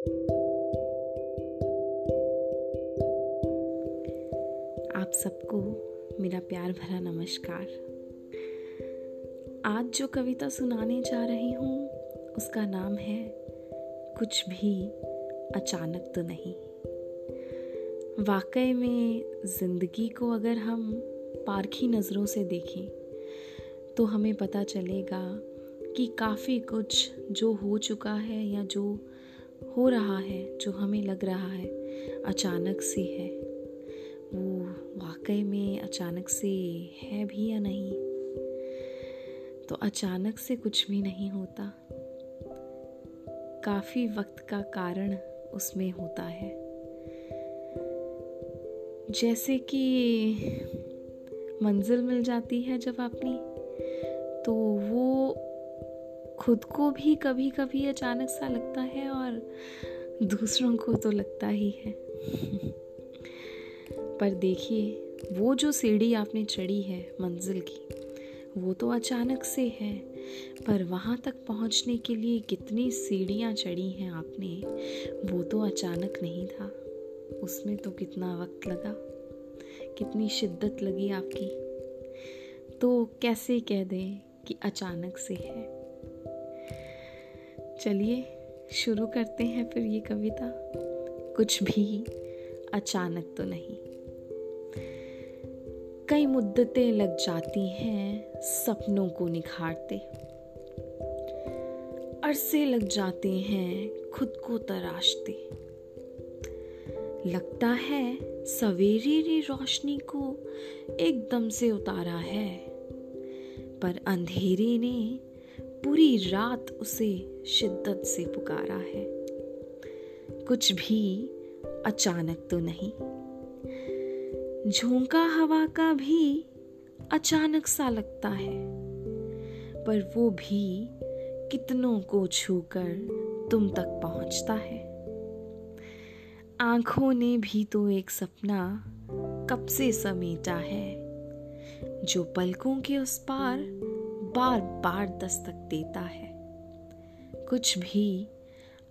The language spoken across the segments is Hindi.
आप सबको मेरा प्यार भरा नमस्कार। आज जो कविता सुनाने जा रही हूँ, उसका नाम है, कुछ भी अचानक तो नहीं। वाकई में ज़िंदगी को अगर हम पारखी नज़रों से देखें तो हमें पता चलेगा कि काफ़ी कुछ जो हो चुका है या जो हो रहा है, जो हमें लग रहा है, अचानक से है। वो वाकई में अचानक से है भी या नहीं? तो अचानक से कुछ भी नहीं होता। काफ़ी वक्त का कारण उसमें होता है। जैसे कि मंजिल मिल जाती है जब अपनी तो वो खुद को भी कभी कभी अचानक सा लगता है और दूसरों को तो लगता ही है। पर देखिए, वो जो सीढ़ी आपने चढ़ी है मंजिल की, वो तो अचानक से है। पर वहाँ तक पहुँचने के लिए कितनी सीढ़ियाँ चढ़ी हैं आपने, वो तो अचानक नहीं था। उसमें तो कितना वक्त लगा, कितनी शिद्दत लगी आपकी। तो कैसे कह दें कि अचानक से है? चलिए शुरू करते हैं फिर ये कविता। कुछ भी अचानक तो नहीं। कई मुद्दतें लग जाती हैं सपनों को निखारते। अरसे लग जाते हैं खुद को तराशते। लगता है सवेरे ने रोशनी को एकदम से उतारा है। पर अंधेरे ने पूरी रात उसे शिद्दत से पुकारा है। कुछ भी अचानक तो नहीं। झोंका हवा का भी अचानक सा लगता है, पर वो भी कितनों को छूकर तुम तक पहुँचता है। आँखों ने भी तो एक सपना कब से समेटा है, जो पलकों के उस पार बार बार दस्तक देता है। कुछ भी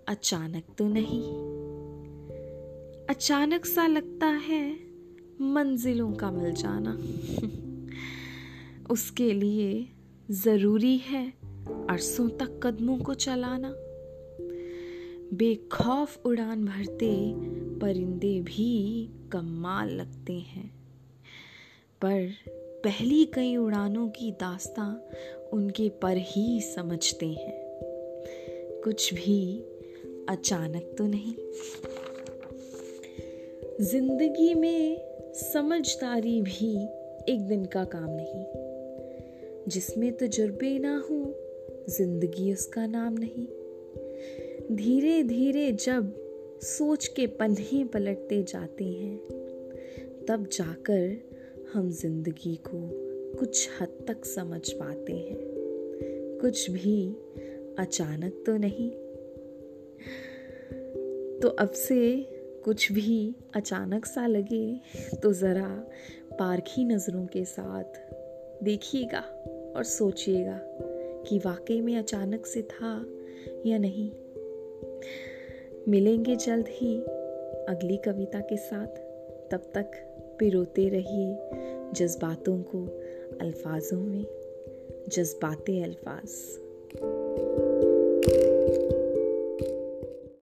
अचानक तो नहीं। अचानक सा लगता है मंजिलों का मिल जाना। उसके लिए ज़रूरी है अरसों तक कदमों को चलाना। बेखौफ उड़ान भरते परिंदे भी कमाल लगते हैं। पर पहली कई उड़ानों की दास्तां उनके पर ही समझते हैं। कुछ भी अचानक तो नहीं। ज़िंदगी में समझदारी भी एक दिन का काम नहीं। जिसमें तजुर्बे ना हो, ज़िंदगी उसका नाम नहीं। धीरे धीरे जब सोच के पन्ने पलटते जाते हैं, तब जाकर हम ज़िंदगी को कुछ हद तक समझ पाते हैं। कुछ भी अचानक तो नहीं। तो अब से कुछ भी अचानक सा लगे तो ज़रा पारखी नज़रों के साथ देखिएगा और सोचिएगा कि वाकई में अचानक से था या नहीं। मिलेंगे जल्द ही अगली कविता के साथ। तब तक पिरोते रहिए जज्बातों को अल्फाजों में जज्बाते अल्फाज।